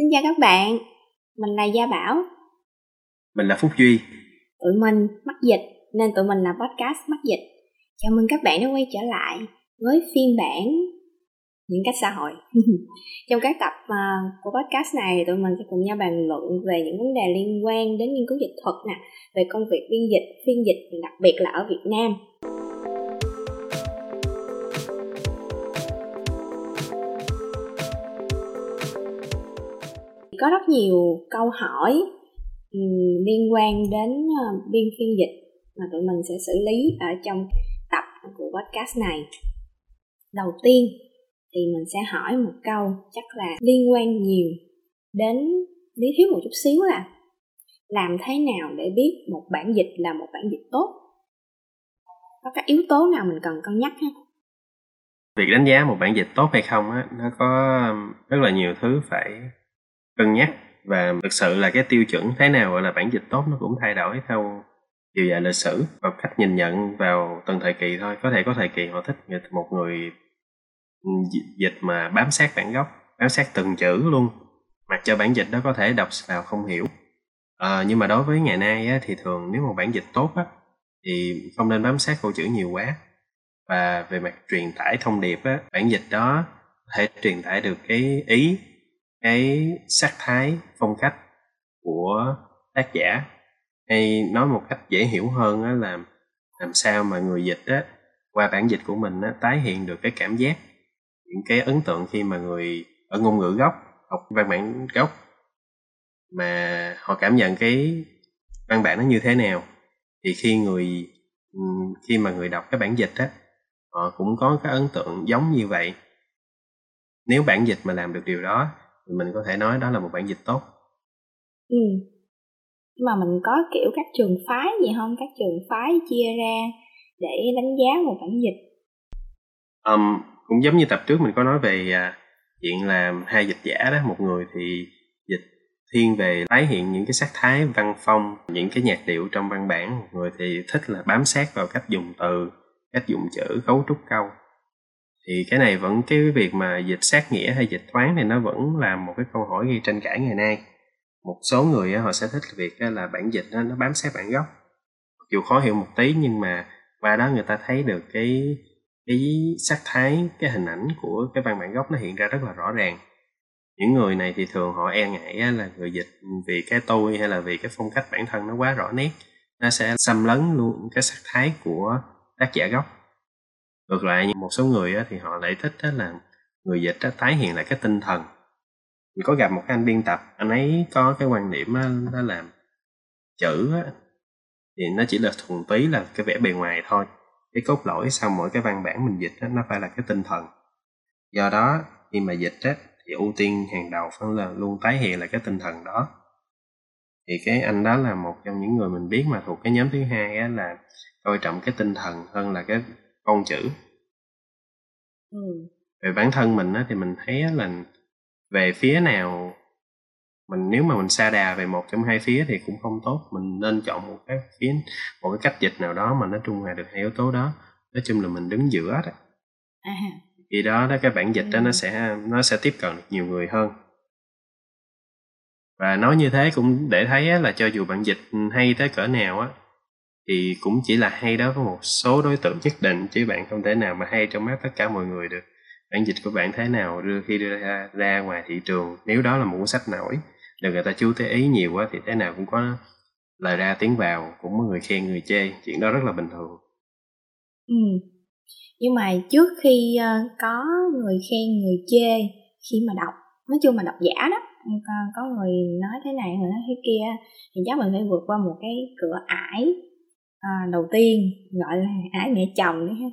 Xin chào các bạn, mình là Gia Bảo. Mình là Phúc Duy. Tụi mình mắc dịch nên tụi mình là podcast mắc dịch. Chào mừng các bạn đã quay trở lại với phiên bản những cách xã hội. Trong các tập uh, của podcast này tụi mình sẽ cùng nhau bàn luận về những vấn đề liên quan đến nghiên cứu dịch thuật nè, về công việc biên dịch, phiên dịch đặc biệt là ở Việt Nam. Có rất nhiều câu hỏi um, liên quan đến ờ, uh, biên phiên dịch mà tụi mình sẽ xử lý ở trong tập của podcast này. Đầu tiên thì mình sẽ hỏi một câu chắc là liên quan nhiều đến lý thuyết một chút xíu là làm thế nào để biết một bản dịch là một bản dịch tốt? Có các yếu tố nào mình cần cân nhắc ha? Việc đánh giá một bản dịch tốt hay không á nó có rất là nhiều thứ phải cân nhắc và thực sự là cái tiêu chuẩn thế nào gọi là bản dịch tốt nó cũng thay đổi theo chiều dài lịch sử và cách nhìn nhận vào từng thời kỳ thôi. Có thể có thời kỳ họ thích một người ừ, dịch mà bám sát bản gốc bám sát từng chữ luôn. Mặc cho bản dịch đó có thể đọc vào không hiểu. À, nhưng mà đối với ngày nay á, thì thường nếu một bản dịch tốt á, thì không nên bám sát câu chữ nhiều quá. Và về mặt truyền tải thông điệp á, bản dịch đó thể truyền tải được cái ý cái sắc thái, phong cách của tác giả. Hay nói một cách dễ hiểu hơn á là làm sao mà người dịch á, qua bản dịch của mình á, tái hiện được cái cảm giác, những cái ấn tượng khi mà người ở ngôn ngữ gốc, học văn bản gốc, mà họ cảm nhận cái văn bản nó như thế nào. Thì khi người khi mà người đọc cái bản dịch á, họ cũng có cái ấn tượng giống như vậy. Nếu bản dịch mà làm được điều đó thì mình có thể nói đó là một bản dịch tốt. Ừ. Nhưng mà mình có kiểu các trường phái gì không? Các trường phái chia ra để đánh giá một bản dịch. Um, cũng giống như tập trước mình có nói về à, chuyện là hai dịch giả đó một người thì dịch thiên về tái hiện những cái sắc thái văn phong những cái nhạc điệu trong văn bản một người thì thích là bám sát vào cách dùng từ cách dùng chữ cấu trúc câu thì cái này vẫn, cái việc mà dịch sát nghĩa hay dịch toán thì nó vẫn là một cái câu hỏi gây tranh cãi ngày nay. Một số người họ sẽ thích việc là bản dịch nó bám sát bản gốc. Dù khó hiểu một tí nhưng mà qua đó người ta thấy được cái cái sắc thái, cái hình ảnh của cái văn bản gốc nó hiện ra rất là rõ ràng. Những người này thì thường họ e ngại là người dịch vì cái tôi hay là vì cái phong cách bản thân nó quá rõ nét, nó sẽ xâm lấn luôn cái sắc thái của tác giả gốc ngược lại một số người thì họ lại thích là người dịch tái hiện lại cái tinh thần. Mình có gặp một anh biên tập anh ấy có cái quan điểm đó là chữ thì nó chỉ là thuần túy là cái vẻ bề ngoài thôi. Cái cốt lõi sau mỗi cái văn bản mình dịch nó phải là cái tinh thần. Do đó khi mà dịch thì ưu tiên hàng đầu phải là luôn tái hiện lại cái tinh thần đó. Thì cái anh đó là một trong những người mình biết mà thuộc cái nhóm thứ hai á, là coi trọng cái tinh thần hơn là cái con chữ ừ. về bản thân mình á, thì mình thấy là về phía nào mình nếu mà mình xa đà về một trong hai phía thì cũng không tốt mình nên chọn một cái phía một cái cách dịch nào đó mà nó trung hòa được hai yếu tố đó nói chung là mình đứng giữa đó à. khi đó đó cái bản dịch đó nó ừ. sẽ nó sẽ tiếp cận được nhiều người hơn và nói như thế cũng để thấy là cho dù bạn dịch hay tới cỡ nào á thì cũng chỉ là hay đó với một số đối tượng nhất định chứ bạn không thể nào mà hay trong mắt tất cả mọi người được. Bản dịch của bạn thế nào? Đưa khi đưa ra, ra ngoài thị trường nếu đó là một cuốn sách nổi được người ta chú thế ý nhiều quá thì thế nào cũng có lời ra tiếng vào cũng có người khen người chê chuyện đó rất là bình thường. Ừ. Nhưng mà trước khi ờ, có người khen người chê khi mà đọc nói chung mà đọc giả đó ờ, có, có người nói thế này người nói thế kia thì chắc mình phải vượt qua một cái cửa ải à, đầu tiên gọi là ải mẹ chồng đấy ha.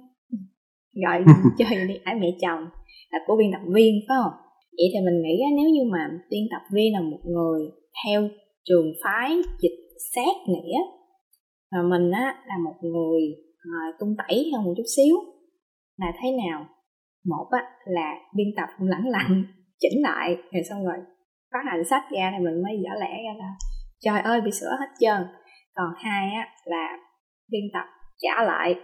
Gọi chơi đi ải mẹ chồng. Là của biên tập viên phải không? Vậy thì mình nghĩ nếu như mà biên tập viên là một người theo trường phái dịch sát nghĩa và mình á là một người à, tung tẩy hơn một chút xíu là thế nào? Một á là biên tập lẳng lặng chỉnh lại rồi xong rồi phát hành sách ra thì mình mới dở lẽ ra là trời ơi bị sửa hết trơn. Còn hai á là biên tập trả lại.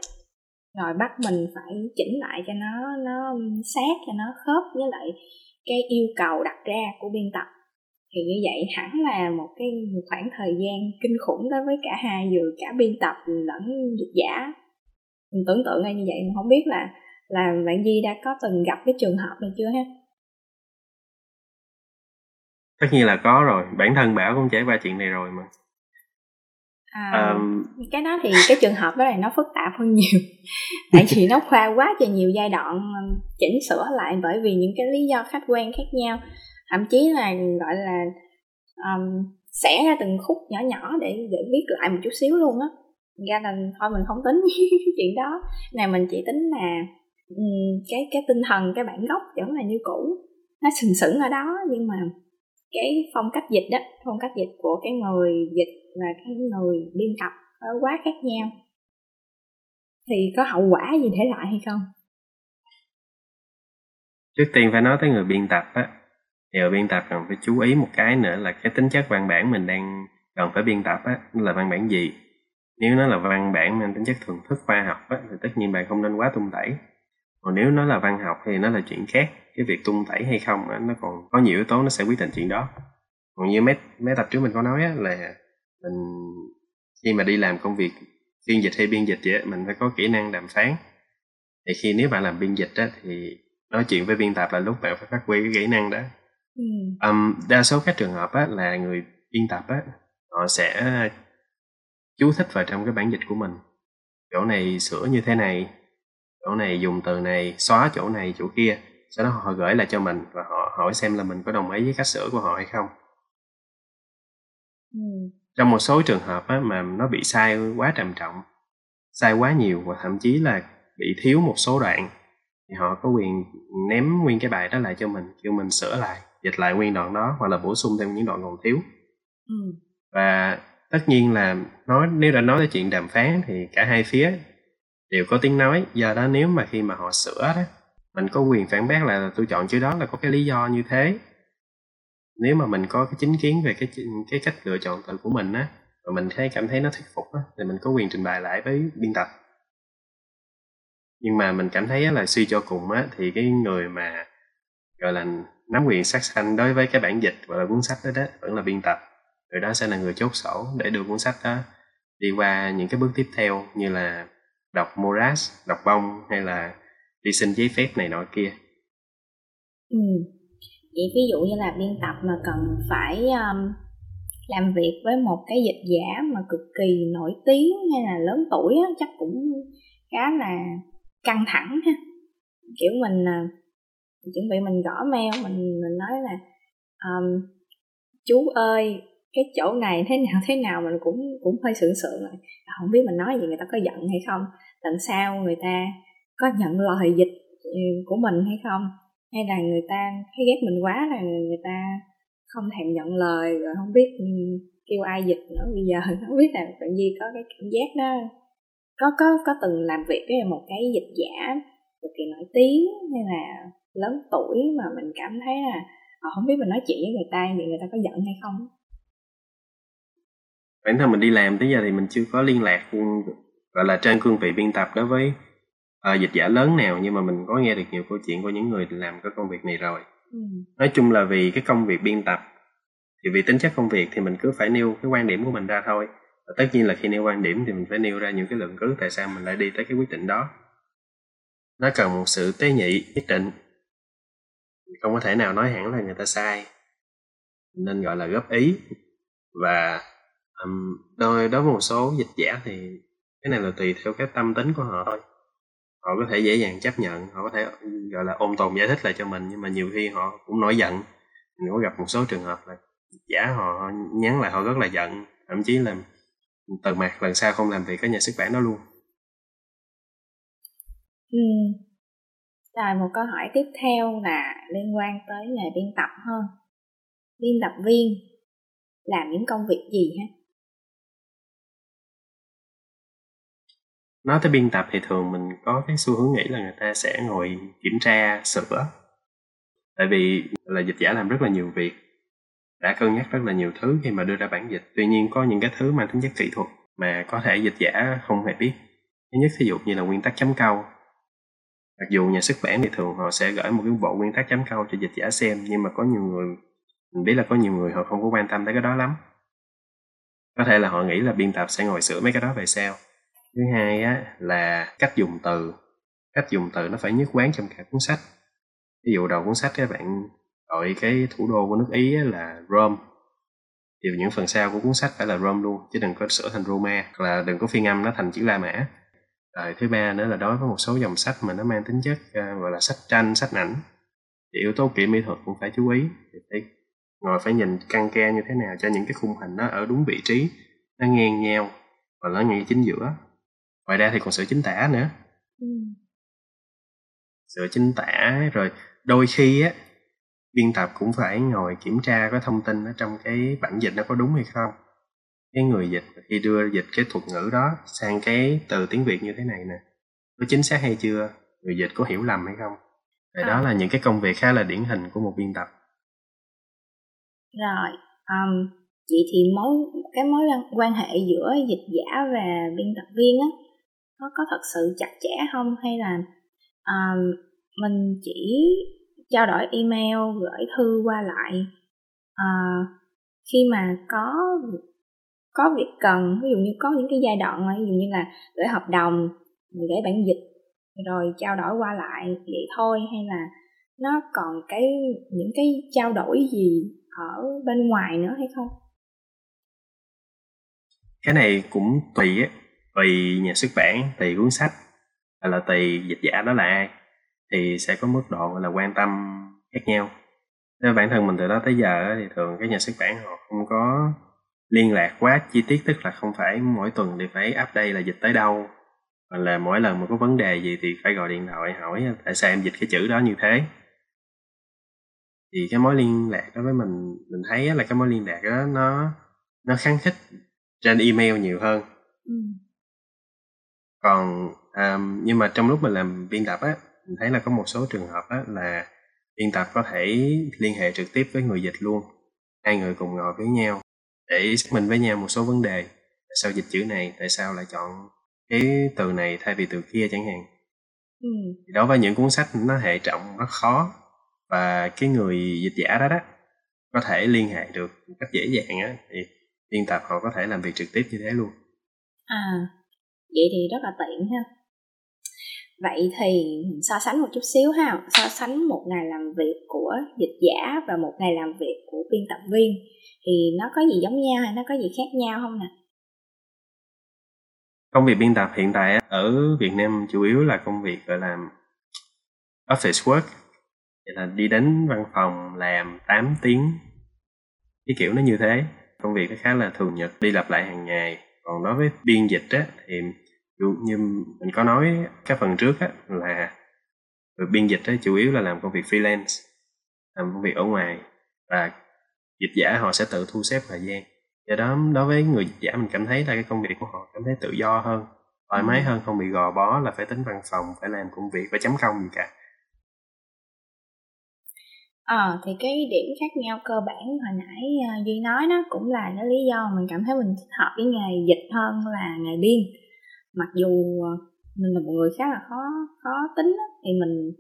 Rồi bắt mình phải chỉnh lại cho nó nó sát cho nó khớp với lại cái yêu cầu đặt ra của biên tập. Thì như vậy hẳn là một cái khoảng thời gian kinh khủng đối với cả hai vừa cả biên tập lẫn dịch giả. Mình tưởng tượng ra như vậy không biết là là bạn Di đã có từng gặp cái trường hợp này chưa ha? Tất nhiên là có rồi. Bản thân bảo cũng trải qua chuyện này rồi mà à, um, cái đó thì cái trường hợp đó này nó phức tạp hơn nhiều. Tại vì nó qua quá trời nhiều giai đoạn chỉnh sửa lại bởi vì những cái lý do khách quan khác nhau. Thậm chí là gọi là um, xẻ ra từng khúc nhỏ nhỏ để để viết lại một chút xíu luôn á. Ra là thôi mình không tính cái chuyện đó. Này mình chỉ tính là um, cái cái tinh thần cái bản gốc vẫn là như cũ. Nó sừng sững ở đó nhưng mà cái phong cách dịch đó phong cách dịch của cái người dịch và cái người biên tập nó quá khác nhau. Thì có hậu quả gì để lại hay không? Trước tiên phải nói tới người biên tập á thì người biên tập cần phải chú ý một cái nữa là cái tính chất văn bản mình đang cần phải biên tập á là văn bản gì? Nếu nó là văn bản mang tính chất thưởng thức khoa học á, thì tất nhiên bạn không nên quá tung tẩy còn nếu nó là văn học thì nó là chuyện khác cái việc tung tẩy hay không nó còn có nhiều yếu tố nó sẽ quyết định chuyện đó. Còn như mấy mấy tập trước mình có nói á, là mình khi mà đi làm công việc phiên dịch hay biên dịch vậy mình phải có kỹ năng đàm phán. Thì khi nếu bạn làm biên dịch á, thì nói chuyện với biên tập là lúc bạn phải phát huy cái kỹ năng đó. Ừ. um, đa số các trường hợp á, là người biên tập á, họ sẽ chú thích vào trong cái bản dịch của mình. Chỗ này sửa như thế này chỗ này dùng từ này xóa chỗ này chỗ kia sau đó họ gửi lại cho mình và họ hỏi xem là mình có đồng ý với cách sửa của họ hay không ừ. trong một số trường hợp á, mà nó bị sai quá trầm trọng sai quá nhiều và thậm chí là bị thiếu một số đoạn thì họ có quyền ném nguyên cái bài đó lại cho mình kêu mình sửa lại dịch lại nguyên đoạn đó hoặc là bổ sung thêm những đoạn còn thiếu ừ. và tất nhiên là nói nếu đã nói tới chuyện đàm phán thì cả hai phía đều có tiếng nói. Do đó nếu mà khi mà họ sửa đó, mình có quyền phản bác là tôi chọn chữ đó là có cái lý do như thế. Nếu mà mình có cái chính kiến về cái cái cách lựa chọn từ của mình á và mình thấy, cảm thấy nó thuyết phục á, thì mình có quyền trình bày lại với biên tập. Nhưng mà mình cảm thấy là suy cho cùng á, thì cái người mà, gọi là, nắm quyền sát sanh đối với cái bản dịch hoặc là cuốn sách đó đó, vẫn là biên tập. Người đó sẽ là người chốt sổ để đưa cuốn sách đó đi qua những cái bước tiếp theo như là đọc moras đọc bông hay là đi xin giấy phép này nọ kia ừ. vậy ví dụ như là biên tập mà cần phải um, làm việc với một cái dịch giả mà cực kỳ nổi tiếng hay là lớn tuổi á, chắc cũng khá là căng thẳng ha kiểu mình uh, chuẩn bị mình gõ mail mình mình nói là um, chú ơi cái chỗ này thế nào thế nào mình cũng cũng hơi sượng sượng rồi không biết mình nói gì, người ta có giận hay không, lần sau người ta có nhận lời dịch ừ, của mình hay không? Hay là người ta thấy ghét mình quá là người ta không thèm nhận lời, rồi không biết ừ, kêu ai dịch nữa. Bây giờ không biết là bạn gì có cái cảm giác đó, có có có từng làm việc với một cái dịch giả cực kỳ nổi tiếng hay là lớn tuổi mà mình cảm thấy là họ không biết mình nói chuyện với người ta, vậy người ta có giận hay không? Bản thân mình đi làm tới giờ thì mình chưa có liên lạc gọi là trên cương vị biên tập đối với uh, dịch giả lớn nào nhưng mà mình có nghe được nhiều câu chuyện của những người làm cái công việc này rồi. Ừ. nói chung là vì cái công việc biên tập thì vì tính chất công việc thì mình cứ phải nêu cái quan điểm của mình ra thôi. Và tất nhiên là khi nêu quan điểm thì mình phải nêu ra những cái luận cứ tại sao mình lại đi tới cái quyết định đó. Nó cần một sự tế nhị nhất định. Không có thể nào nói hẳn là người ta sai. Nên gọi là góp ý và um, đối đối với một số dịch giả thì cái này là tùy theo cái tâm tính của họ thôi. Họ có thể dễ dàng chấp nhận họ có thể gọi là ôn tồn giải thích lại cho mình nhưng mà nhiều khi họ cũng nổi giận. Mình có gặp một số trường hợp là giả họ, họ nhắn lại họ rất là giận thậm chí là từ mặt lần sau không làm việc với nhà xuất bản đó luôn. Ừ. rồi một câu hỏi tiếp theo là liên quan tới nghề biên tập hơn biên tập viên làm những công việc gì ha? Nói tới biên tập thì thường mình có cái xu hướng nghĩ là người ta sẽ ngồi kiểm tra sửa tại vì là dịch giả làm rất là nhiều việc, đã cân nhắc rất là nhiều thứ khi mà đưa ra bản dịch. Tuy nhiên có những cái thứ mang tính chất kỹ thuật mà có thể dịch giả không hề biết. Thứ nhất ví dụ như là nguyên tắc chấm câu. Mặc dù nhà xuất bản thì thường họ sẽ gửi một cái bộ nguyên tắc chấm câu cho dịch giả xem, nhưng mà có nhiều người, mình biết là có nhiều người họ không có quan tâm tới cái đó lắm. Có thể là họ nghĩ là biên tập sẽ ngồi sửa mấy cái đó về sau thứ hai á là cách dùng từ. Cách dùng từ nó phải nhất quán trong cả cuốn sách. Ví dụ đầu cuốn sách các bạn gọi cái thủ đô của nước ý là Rome. Thì những phần sau của cuốn sách phải là Rome luôn chứ đừng có sửa thành Roma hoặc là đừng có phiên âm nó thành chữ La Mã. Rồi thứ ba nữa là đối với một số dòng sách mà nó mang tính chất uh, gọi là sách tranh sách ảnh thì yếu tố kỹ mỹ thuật cũng phải chú ý. Thì phải ngồi phải nhìn căng ke như thế nào cho những cái khung hình nó ở đúng vị trí nó ngang nhau và nó ngay chính giữa ngoài ra thì còn sửa chính tả nữa. Ừ. sửa chính tả rồi đôi khi á biên tập cũng phải ngồi kiểm tra cái thông tin ở trong cái bản dịch nó có đúng hay không. Cái người dịch khi đưa dịch cái thuật ngữ đó sang cái từ tiếng việt như thế này nè có chính xác hay chưa? Người dịch có hiểu lầm hay không? Thì à. đó là những cái công việc khá là điển hình của một biên tập. Rồi um, chị thì mối cái mối quan hệ giữa dịch giả và biên tập viên á nó có thật sự chặt chẽ không? Hay là um, mình chỉ trao đổi email gửi thư qua lại uh, khi mà có có việc cần ví dụ như có những cái giai đoạn ví dụ như là gửi hợp đồng gửi bản dịch rồi trao đổi qua lại vậy thôi. Hay là nó còn cái những cái trao đổi gì ở bên ngoài nữa hay không? Cái này cũng tùy á tùy nhà xuất bản, tùy cuốn sách hay là tùy dịch giả đó là ai, thì sẽ có mức độ là, quan tâm khác nhau. Thế bản thân mình từ đó tới giờ thì thường các nhà xuất bản họ không có liên lạc quá chi tiết, tức là không phải mỗi tuần thì phải update là dịch tới đâu, hoặc là mỗi lần mà có vấn đề gì thì phải gọi điện thoại hỏi, tại sao em dịch cái chữ đó như thế? Thì cái mối liên lạc đó với mình mình thấy là cái mối liên lạc đó nó nó kháng khích trên email nhiều hơn. Ừ còn um, nhưng mà trong lúc mình làm biên tập á mình thấy là có một số trường hợp á là biên tập có thể liên hệ trực tiếp với người dịch luôn. Hai người cùng ngồi với nhau để xác minh với nhau một số vấn đề. Tại sao dịch chữ này tại sao lại chọn cái từ này thay vì từ kia chẳng hạn? Ừ. đối với những cuốn sách nó hệ trọng rất khó và cái người dịch giả đó đó có thể liên hệ được một cách dễ dàng á thì biên tập họ có thể làm việc trực tiếp như thế luôn. À vậy thì rất là tiện ha. Vậy thì so sánh một chút xíu ha. So sánh một ngày làm việc của dịch giả và một ngày làm việc của biên tập viên, thì nó có gì giống nhau hay nó có gì khác nhau không nè? Công việc biên tập hiện tại ở Việt Nam chủ yếu là công việc, gọi là, office work. Vậy là đi đến văn phòng, làm 8 tiếng. Cái kiểu nó như thế. Công việc nó khá là thường nhật, đi lặp lại hàng ngày. Còn đối với biên dịch á, thì dụ như mình có nói các phần trước á là việc biên dịch á chủ yếu là làm công việc freelance làm công việc ở ngoài và dịch giả họ sẽ tự thu xếp thời gian do đó đối với người dịch giả mình cảm thấy là cái công việc của họ cảm thấy tự do hơn thoải mái ừ. hơn không bị gò bó là phải tính văn phòng phải làm công việc phải chấm công gì cả Ờ à, thì cái điểm khác nhau cơ bản hồi nãy uh, Duy nói đó cũng là cái lý do mình cảm thấy mình thích hợp với nghề dịch hơn là nghề biên. Mặc dù ờ, mình là một người khá là khó khó tính á, thì mình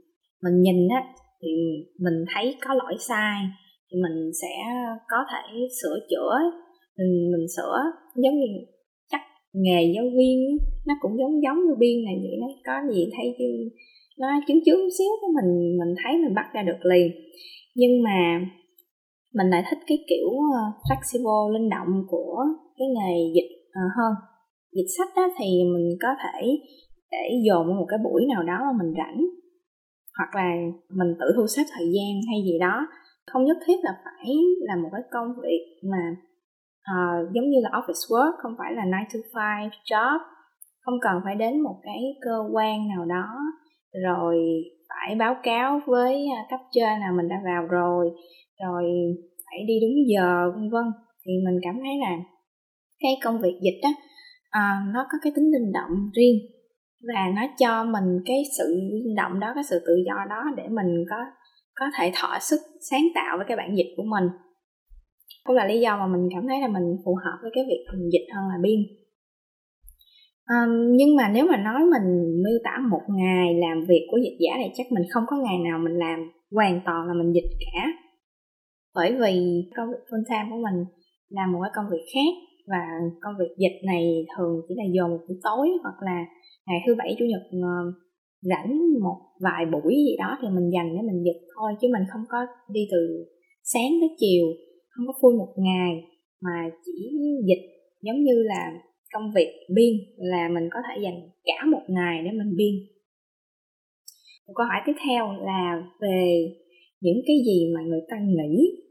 mình nhìn á thì mình thấy có lỗi sai thì mình sẽ có thể sửa chữa mình mình sửa. Giống như chắc nghề giáo viên nó cũng giống giống như biên này vậy nó có gì thấy chứ nó chứng chứng xíu cái mình mình thấy mình bắt ra được liền. Nhưng mà mình lại thích cái kiểu ờ, flexible linh động của cái nghề dịch uh, hơn dịch sách đó thì mình có thể để dồn một cái buổi nào đó mà mình rảnh hoặc là mình tự thu xếp thời gian hay gì đó. Không nhất thiết là phải là một cái công việc mà uh, giống như là office work không phải là 9 to 5 job. Không cần phải đến một cái cơ quan nào đó rồi phải báo cáo với ờ, cấp trên là mình đã vào rồi rồi phải đi đúng giờ vân vân. Thì mình cảm thấy là cái công việc dịch đó à, nó có cái tính linh động riêng. Và nó cho mình cái sự linh động đó cái sự tự do đó để mình có có thể thỏa sức sáng tạo với cái bản dịch của mình. Cũng là lý do mà mình cảm thấy là mình phù hợp với cái việc mình dịch hơn là biên um, ờ, nhưng mà nếu mà nói mình miêu tả một ngày làm việc của dịch giả thì chắc mình không có ngày nào mình làm hoàn toàn là mình dịch cả. Bởi vì công việc full time của mình là một cái công việc khác và công việc dịch này thường chỉ là dồn buổi tối hoặc là ngày thứ bảy, chủ nhật ờ, rảnh một vài buổi gì đó thì mình dành để mình dịch thôi, chứ mình không có đi từ sáng tới chiều, không có full một ngày. Mà chỉ dịch giống như là công việc biên là mình có thể dành cả một ngày để mình biên một câu hỏi tiếp theo là về những cái gì mà người ta nghĩ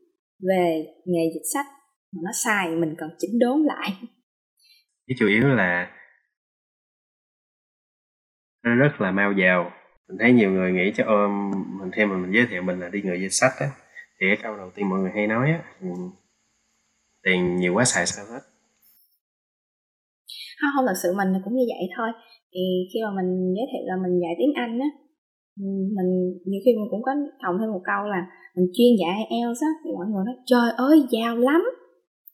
về nghề dịch sách mà nó sai mình cần chỉnh đốn lại. Cái chủ yếu là nó rất là mau giàu. Mình thấy nhiều người nghĩ cho ôm mình thêm mình, mình giới thiệu mình là đi người dịch sách á thì cái câu đầu tiên mọi người hay nói á tiền nhiều quá xài sao hết? Không không thật sự mình cũng như vậy thôi. Thì khi mà mình giới thiệu là mình dạy tiếng anh á mình nhiều khi mình cũng có cộng thêm một câu là mình chuyên dạy IELTS á thì mọi người nói trời ơi giàu lắm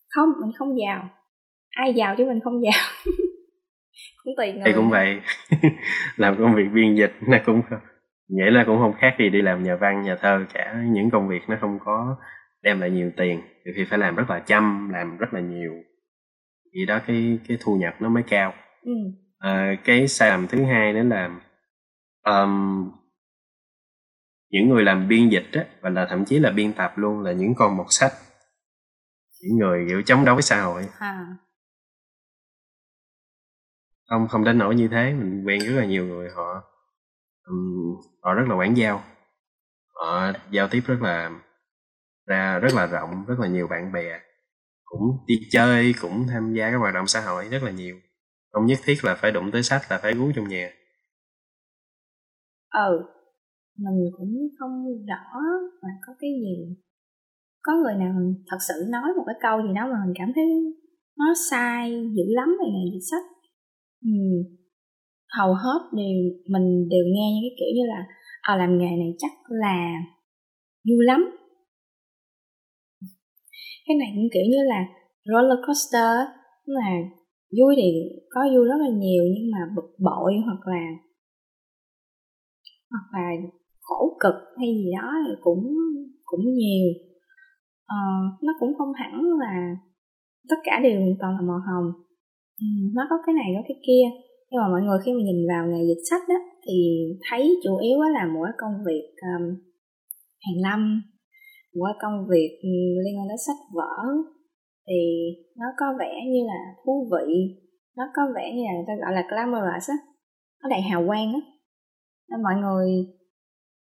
không mình không giàu. Ai giàu chứ mình không giàu? Cũng tùy người thì cũng vậy. Làm công việc biên dịch nó cũng nghĩa là cũng không khác gì đi làm nhà văn nhà thơ. Cả những công việc nó không có đem lại nhiều tiền. Thì khi phải làm rất là chăm làm rất là nhiều. Vì đó cái cái thu nhập nó mới cao. Ừ. à, cái sai lầm thứ hai nữa là um, những người làm biên dịch á và là thậm chí là biên tập luôn là những con một sách những người kiểu chống đối với xã hội. À. không không đến nỗi như thế mình quen rất là nhiều người họ um, họ rất là quảng giao. Họ giao tiếp rất là ra rất là rộng rất là nhiều bạn bè. Cũng đi chơi cũng tham gia các hoạt động xã hội rất là nhiều. Không nhất thiết là phải đụng tới sách là phải gú trong nhà. Ừ mình cũng không rõ là có cái gì có người nào thật sự nói một cái câu gì đó mà mình cảm thấy nó sai dữ lắm về ngành dịch sách ừ. hầu hết đều mình đều nghe những cái kiểu như là à, làm nghề này chắc là vui lắm cái này cũng kiểu như là roller coaster là vui thì có vui rất là nhiều nhưng mà bực bội hoặc là hoặc là khổ cực hay gì đó thì cũng cũng nhiều uh, nó cũng không hẳn là tất cả đều toàn là màu hồng. Ừ, nó có cái này có cái kia. Nhưng mà mọi người khi mà nhìn vào nghề dịch sách đó thì thấy chủ yếu là mỗi công việc um, hàng năm mỗi công việc liên quan đến sách vở thì nó có vẻ như là thú vị. Nó có vẻ như là người ta gọi là glamorous á. Nó đầy hào quang á. Nên mọi người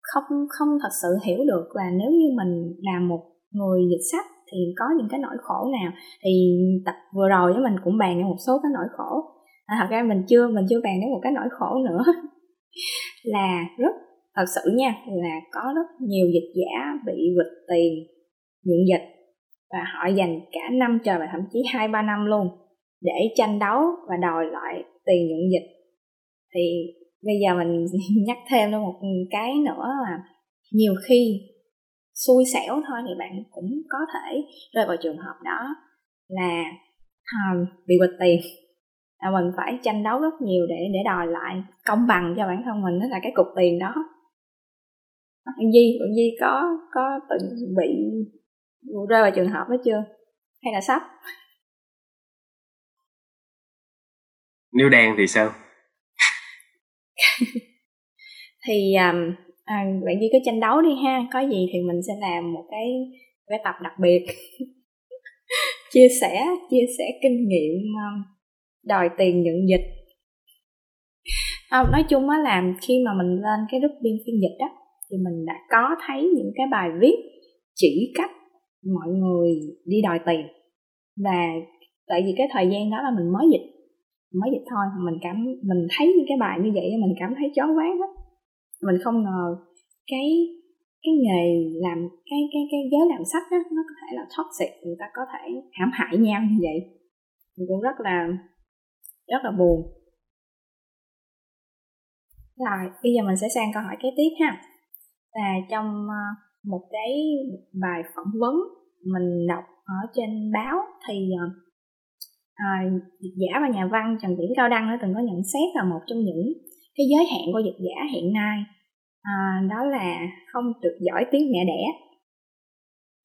không không thật sự hiểu được là nếu như mình làm một người dịch sách thì có những cái nỗi khổ nào? Thì tập vừa rồi với mình cũng bàn đến một số cái nỗi khổ. À, thật ra mình chưa mình chưa bàn đến một cái nỗi khổ nữa. Là rất thật sự nha là có rất nhiều dịch giả bị vịt tiền nhuận dịch và họ dành cả năm trời và thậm chí hai ba năm luôn để tranh đấu và đòi lại tiền nhuận dịch. Thì bây giờ mình nhắc thêm lên một cái nữa là nhiều khi xui xẻo thôi thì bạn cũng có thể rơi vào trường hợp đó là um, bị bịt tiền. Là mình phải tranh đấu rất nhiều để để đòi lại công bằng cho bản thân mình đó là cái cục tiền đó. Bạn Di bạn Di có có từng bị rơi vào trường hợp đó chưa? Hay là sắp? Nếu đang thì sao? Thì um, à, bạn kia cứ tranh đấu đi ha có gì thì mình sẽ làm một cái cái tập đặc biệt. Chia sẻ chia sẻ kinh nghiệm ờ, đòi tiền nhận dịch. À, nói chung á làm khi mà mình lên cái group biên phiên dịch á thì mình đã có thấy những cái bài viết chỉ cách mọi người đi đòi tiền. Và tại vì cái thời gian đó là mình mới dịch mới dịch thôi mình cảm mình thấy những cái bài như vậy mình cảm thấy chó váng hết mình không ngờ cái cái nghề làm cái cái cái giới làm sách đó, nó có thể là toxic người ta có thể hãm hại nhau như vậy. Mình cũng rất là rất là buồn. Rồi bây giờ mình sẽ sang câu hỏi kế tiếp ha. Là trong ờ, một cái bài phỏng vấn mình đọc ở trên báo thì à, dịch giả và nhà văn Trần Viễn Cao Đăng đã từng có nhận xét là một trong những cái giới hạn của dịch giả hiện nay à, đó là không được giỏi tiếng mẹ đẻ.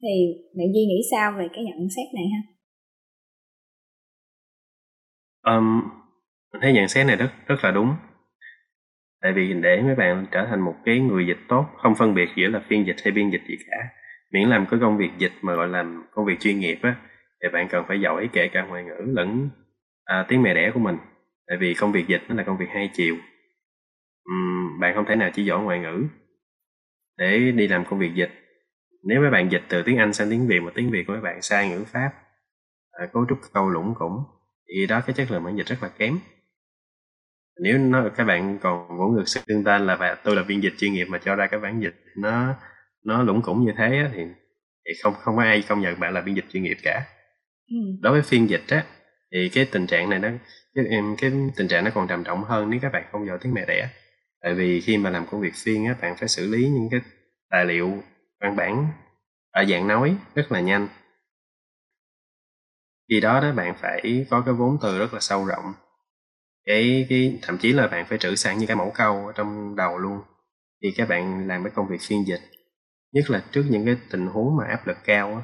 Thì mẹ Di nghĩ sao về cái nhận xét này ha? Um, mình thấy nhận xét này rất rất là đúng. Tại vì để mấy bạn trở thành một cái người dịch tốt không phân biệt giữa là phiên dịch hay biên dịch gì cả miễn làm cái công việc dịch mà gọi là công việc chuyên nghiệp á thì bạn cần phải giỏi kể cả ngoại ngữ lẫn à, tiếng mẹ đẻ của mình. Tại vì công việc dịch nó là công việc hai chiều bạn không thể nào chỉ giỏi ngoại ngữ. Để đi làm công việc dịch nếu mấy bạn dịch từ tiếng anh sang tiếng việt mà tiếng việt của mấy bạn sai ngữ pháp à, cấu trúc câu lũng củng thì đó cái chất lượng bản dịch rất là kém. Nếu nó các bạn còn vỗ ngược xưng tên là và tôi là biên dịch chuyên nghiệp mà cho ra cái bản dịch nó nó lũng củng như thế á, thì thì không không có ai công nhận bạn là biên dịch chuyên nghiệp cả. Ừ. đối với phiên dịch á thì cái tình trạng này nó cái, cái tình trạng nó còn trầm trọng hơn nếu các bạn không giỏi tiếng mẹ đẻ tại vì khi mà làm công việc phiên á, bạn phải xử lý những cái tài liệu, văn bản ở dạng nói rất là nhanh. Khi đó đó bạn phải có cái vốn từ rất là sâu rộng. Cái cái, thậm chí là bạn phải trữ sẵn những cái mẫu câu ở trong đầu luôn khi các bạn làm cái công việc phiên dịch. Nhất là trước những cái tình huống mà áp lực cao á,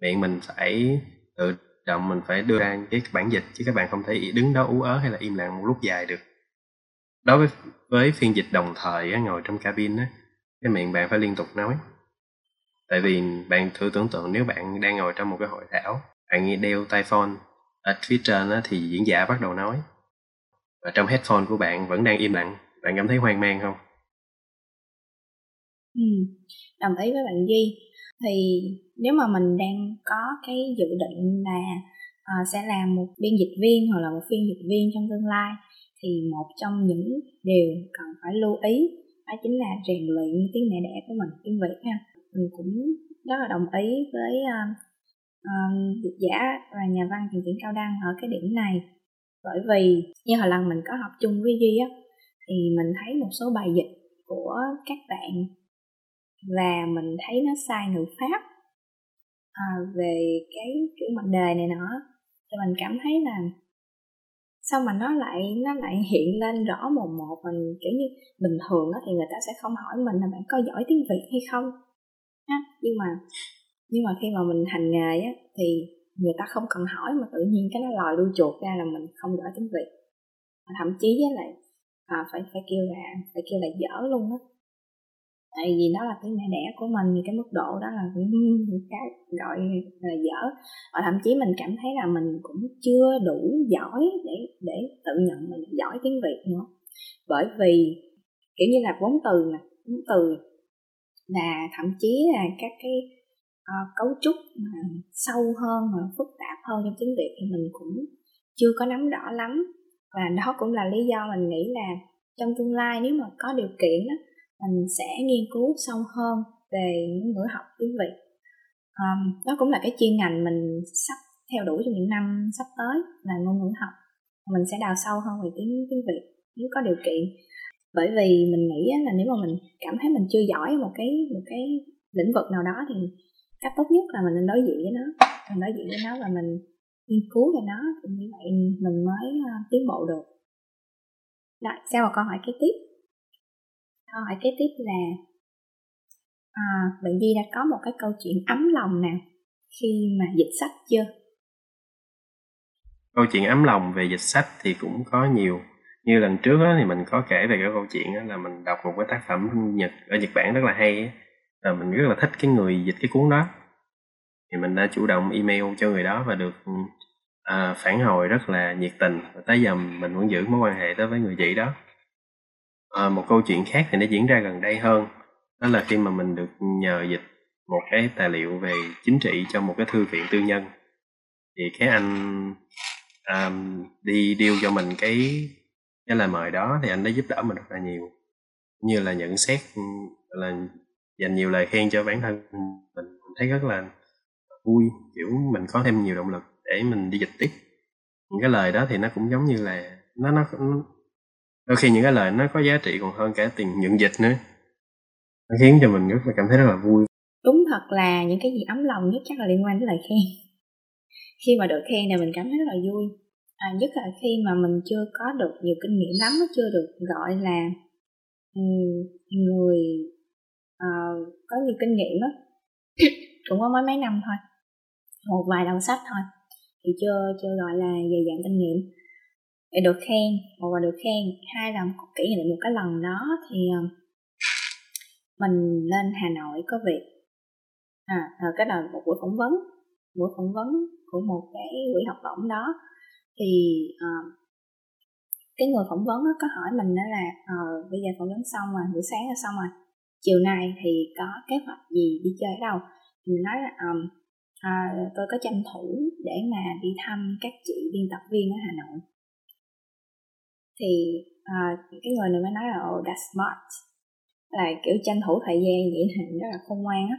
miệng mình phải tự động mình phải đưa ra cái bản dịch chứ các bạn không thể đứng đó ú ớ hay là im lặng một lúc dài được đối với với phiên dịch đồng thời á, ngồi trong cabin á cái miệng bạn phải liên tục nói. Tại vì bạn thử tưởng tượng nếu bạn đang ngồi trong một cái hội thảo bạn đeo tai phone ở phía trên á, thì diễn giả bắt đầu nói. Và trong headphone của bạn vẫn đang im lặng bạn cảm thấy hoang mang không? Ừ, đồng ý với bạn duy. Thì nếu mà mình đang có cái dự định là uh, sẽ làm một biên dịch viên hoặc là một phiên dịch viên trong tương lai thì một trong những điều cần phải lưu ý đó chính là rèn luyện tiếng mẹ đẻ của mình tiếng việt ha mình cũng rất là đồng ý với uh, uh, giả và nhà văn Trần diễn cao đăng ở cái điểm này. Bởi vì như hồi lần mình có học chung với duy á thì mình thấy một số bài dịch của các bạn và mình thấy nó sai ngữ pháp à, về cái kiểu mặt đề này nọ thì mình cảm thấy là sao mà nó lại nó lại hiện lên rõ một một mình kiểu như bình thường đó thì người ta sẽ không hỏi mình là bạn có giỏi tiếng việt hay không? Ha nhưng mà nhưng mà khi mà mình hành nghề á thì người ta không cần hỏi mà tự nhiên cái nó lòi đuôi chuột ra là mình không giỏi tiếng việt. Thậm chí với lại à, phải phải kêu là phải kêu là dở luôn á tại vì đó là cái mẹ đẻ của mình thì cái mức độ đó là cũng cái gọi là dở. Và thậm chí mình cảm thấy là mình cũng chưa đủ giỏi để để tự nhận mình giỏi tiếng việt nữa. Bởi vì kiểu như là vốn từ nè vốn từ là thậm chí là các cái uh, cấu trúc mà sâu hơn và phức tạp hơn trong tiếng việt thì mình cũng chưa có nắm rõ lắm. Và đó cũng là lý do mình nghĩ là trong tương lai nếu mà có điều kiện đó, mình sẽ nghiên cứu sâu hơn về những ngữ học tiếng Việt um, đó cũng là cái chuyên ngành mình sắp theo đuổi trong những năm sắp tới là ngôn ngữ học. Mình sẽ đào sâu hơn về tiếng tiếng Việt nếu có điều kiện. Bởi vì mình nghĩ là nếu mà mình cảm thấy mình chưa giỏi một cái một cái lĩnh vực nào đó thì cách tốt nhất là mình nên đối diện với nó mình đối diện với nó và mình nghiên cứu về nó thì như vậy mình mới uh, tiến bộ được. Rồi sau một câu hỏi kế tiếp câu hỏi kế tiếp là à, bạn Di đã có một cái câu chuyện ấm lòng nào khi mà dịch sách chưa? Câu chuyện ấm lòng về dịch sách thì cũng có nhiều. Như lần trước đó, thì mình có kể về cái câu chuyện đó, là mình đọc một cái tác phẩm Nhật ở Nhật Bản rất là hay. Và mình rất là thích cái người dịch cái cuốn đó. Thì mình đã chủ động email cho người đó và được à, phản hồi rất là nhiệt tình. Và tới giờ mình vẫn giữ mối quan hệ tới với người chị đó à, một câu chuyện khác thì nó diễn ra gần đây hơn. Đó là khi mà mình được nhờ dịch một cái tài liệu về chính trị cho một cái thư viện tư nhân. Thì cái anh um, đi điêu cho mình cái cái lời mời đó thì anh đã giúp đỡ mình rất là nhiều. Như là nhận xét là dành nhiều lời khen cho bản thân mình. Thấy rất là vui kiểu mình có thêm nhiều động lực để mình đi dịch tiếp. Những cái lời đó thì nó cũng giống như là nó nó đôi khi những cái lời nó có giá trị còn hơn cả tiền nhận dịch nữa. Nó khiến cho mình rất là cảm thấy rất là vui. Đúng thật là những cái gì ấm lòng nhất chắc là liên quan đến lời khen. Khi mà được khen này mình cảm thấy rất là vui. À, nhất là khi mà mình chưa có được nhiều kinh nghiệm lắm chưa được gọi là người uh, có nhiều kinh nghiệm đó cũng có mấy mấy năm thôi một vài đầu sách thôi thì chưa chưa gọi là dày dặn kinh nghiệm để được khen. Một là được khen hai là kỷ niệm một cái lần đó thì ờ, mình lên Hà Nội có việc. À, à cái là một buổi phỏng vấn. Buổi phỏng vấn của một cái quỹ học bổng đó. Thì uh, cái người phỏng vấn có hỏi mình đó là uh, bây giờ phỏng vấn xong rồi buổi sáng là xong rồi. Chiều nay thì có kế hoạch gì đi chơi ở đâu? Thì mình nói là um, uh, tôi có tranh thủ để mà đi thăm các chị biên tập viên ở Hà Nội thì uh, cái người này mới nói là oh that's smart. Là kiểu tranh thủ thời gian vậy thì rất là khôn ngoan á.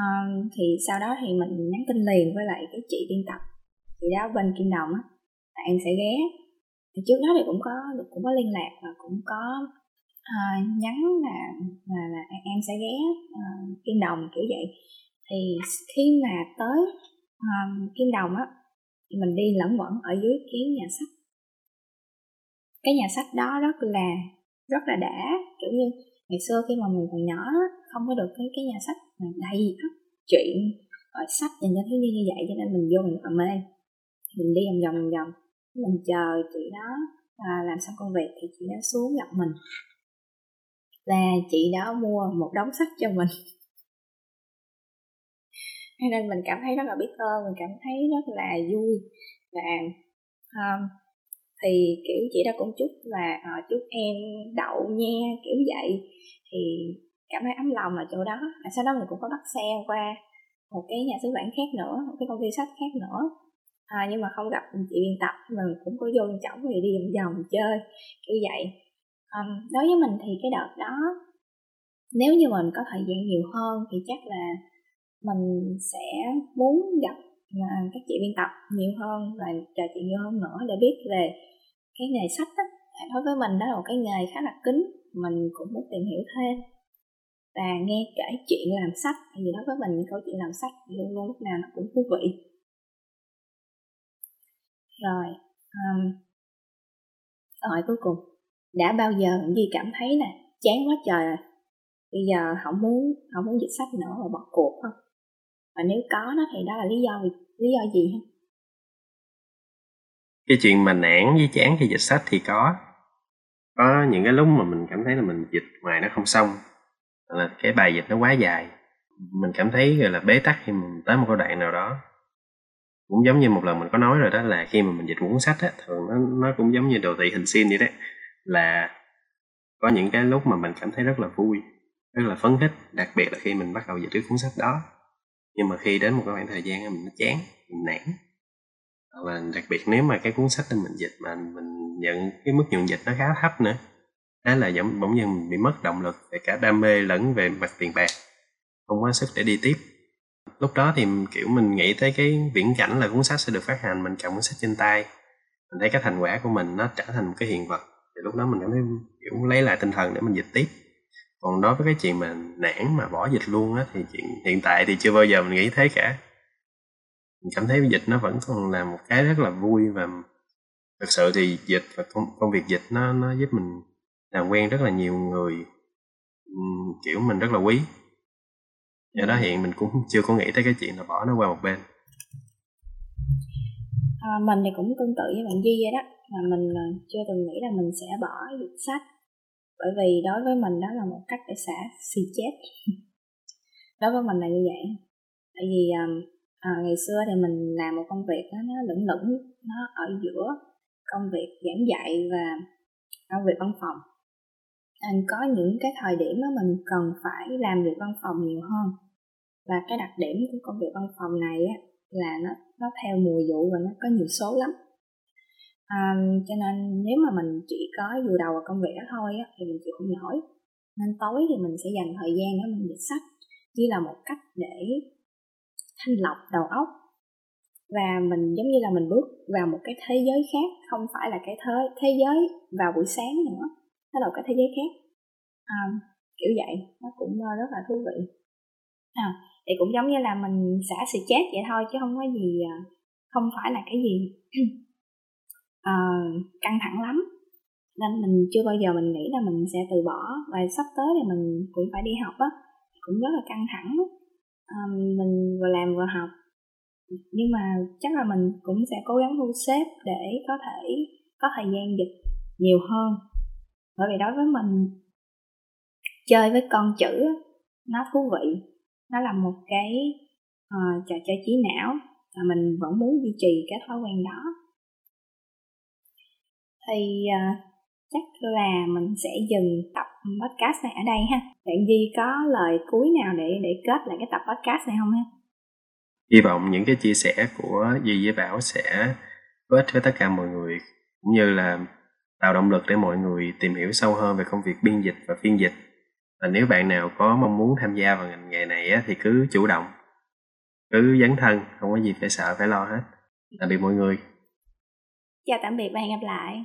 Um, thì sau đó thì mình nhắn tin liền với lại cái chị biên tập chị đó bên Kim Đồng á là em sẽ ghé. Thì trước đó thì cũng có cũng có liên lạc và cũng có uh, nhắn là, là là em sẽ ghé uh, Kim Đồng kiểu vậy. Thì khi mà tới um, Kim Đồng á thì mình đi lẫn quẩn ở dưới cái nhà sách cái nhà sách đó rất là rất là đã. Kiểu như ngày xưa khi mà mình còn nhỏ không có được cái cái nhà sách mà đầy ắp chuyện ở sách dành cho thiếu nhi như vậy cho nên mình vô mình rất là mê. Mình đi vòng vòng vòng vòng. Mình chờ chị đó à, làm xong công việc thì chị đó xuống gặp mình. Là chị đó mua một đống sách cho mình. Nên mình cảm thấy rất là biết ơn mình cảm thấy rất là vui. Và um, thì kiểu chị đã cũng chúc là uh, ờ, chúc em đậu nha kiểu vậy. Thì cảm thấy ấm lòng ở chỗ đó. À, sau đó mình cũng có bắt xe qua một cái nhà xuất bản khác nữa một cái công ty sách khác nữa. À, nhưng mà không gặp chị biên tập mình cũng có vô trọng thì đi vòng vòng chơi kiểu vậy. Um, đối với mình thì cái đợt đó nếu như mình có thời gian nhiều hơn thì chắc là mình sẽ muốn gặp các chị biên tập nhiều hơn và trò chuyện nhiều hơn nữa để biết về cái nghề sách đó. đối với mình đó là một cái nghề khá là kín mình cũng muốn tìm hiểu thêm. Và nghe kể chuyện làm sách thì đối với mình câu chuyện làm sách luôn luôn lúc nào nó cũng thú vị. Rồi um, hỏi cuối cùng đã bao giờ gì cảm thấy nè chán quá trời rồi bây giờ không muốn không muốn dịch sách nữa và bỏ cuộc không? Và nếu có nó thì đó là lý do lý do gì không cái chuyện mà nản với chán khi dịch sách thì có. Có những cái lúc mà mình cảm thấy là mình dịch ngoài nó không xong là cái bài dịch nó quá dài, mình cảm thấy gọi là bế tắc khi mình tới một cái đoạn nào đó. Cũng giống như một lần mình có nói rồi đó, là khi mà mình dịch cuốn sách á, thường nó nó cũng giống như đồ thị hình sin vậy đấy là có những cái lúc mà mình cảm thấy rất là vui, rất là phấn khích, đặc biệt là khi mình bắt đầu dịch cái cuốn sách đó nhưng mà khi đến một cái khoảng thời gian mình nó chán, mình nản. Và đặc biệt nếu mà cái cuốn sách đó mình dịch mà mình nhận cái mức nhuận dịch nó khá thấp nữa đó là giống, bỗng nhiên mình bị mất động lực về cả đam mê lẫn về mặt tiền bạc. Không có sức để đi tiếp. Lúc đó thì, kiểu, mình nghĩ tới cái viễn cảnh là cuốn sách sẽ được phát hành, mình cầm cuốn sách trên tay. Mình thấy cái thành quả của mình nó trở thành một cái hiện vật. Thì lúc đó mình cảm thấy, kiểu, lấy lại tinh thần để mình dịch tiếp còn đối với cái chuyện mà nản mà bỏ dịch luôn á thì chuyện hiện tại thì chưa bao giờ mình nghĩ thế cả. Mình cảm thấy dịch nó vẫn còn là một cái rất là vui và thực sự thì dịch và công, công việc dịch nó nó giúp mình làm quen rất là nhiều người kiểu mình rất là quý. Do đó hiện mình cũng chưa có nghĩ tới cái chuyện là bỏ nó qua một bên. À, mình thì cũng tương tự với bạn Duy vậy đó mà mình ờ, chưa từng nghĩ là mình sẽ bỏ dịch sách bởi vì đối với mình đó là một cách để xả xì chết. Đối với mình là như vậy. Tại vì um, à, ngày xưa thì mình làm một công việc đó, nó lửng lửng nó ở giữa công việc giảng dạy và công việc văn phòng. Anh có những cái thời điểm mà mình cần phải làm việc văn phòng nhiều hơn. Và cái đặc điểm của công việc văn phòng này á, là nó nó theo mùa vụ và nó có nhiều số lắm à, cho nên nếu mà mình chỉ có dù đầu vào công việc đó thôi á, thì mình chịu không nổi. Nên tối thì mình sẽ dành thời gian để mình dịch sách chỉ là một cách để thanh lọc đầu óc. Và mình giống như là mình bước vào một cái thế giới khác không phải là cái thế thế giới vào buổi sáng nữa nó là một cái thế giới khác. À, kiểu vậy nó cũng ờ, rất là thú vị. À, thì cũng giống như là mình xả sự chết vậy thôi chứ không có gì ờ, không phải là cái gì. uh, căng thẳng lắm. Nên mình chưa bao giờ mình nghĩ là mình sẽ từ bỏ và sắp tới thì mình cũng phải đi học á cũng rất là căng thẳng. Um, mình vừa làm vừa học nhưng mà chắc là mình cũng sẽ cố gắng thu xếp để có thể có thời gian dịch nhiều hơn. Bởi vì đối với mình chơi với con chữ nó thú vị nó là một cái uh, trò chơi trí não và mình vẫn muốn duy trì cái thói quen đó thì uh, chắc là mình sẽ dừng tập podcast này ở đây ha. Bạn Di có lời cuối nào để để kết lại cái tập podcast này không ha? Hy vọng những cái chia sẻ của Di với Bảo sẽ có ích với tất cả mọi người cũng như là tạo động lực để mọi người tìm hiểu sâu hơn về công việc biên dịch và phiên dịch. Và nếu bạn nào có mong muốn tham gia vào ngành nghề này á, thì cứ chủ động cứ dấn thân không có gì phải sợ phải lo hết. Tạm biệt mọi người. Chào tạm biệt và hẹn gặp lại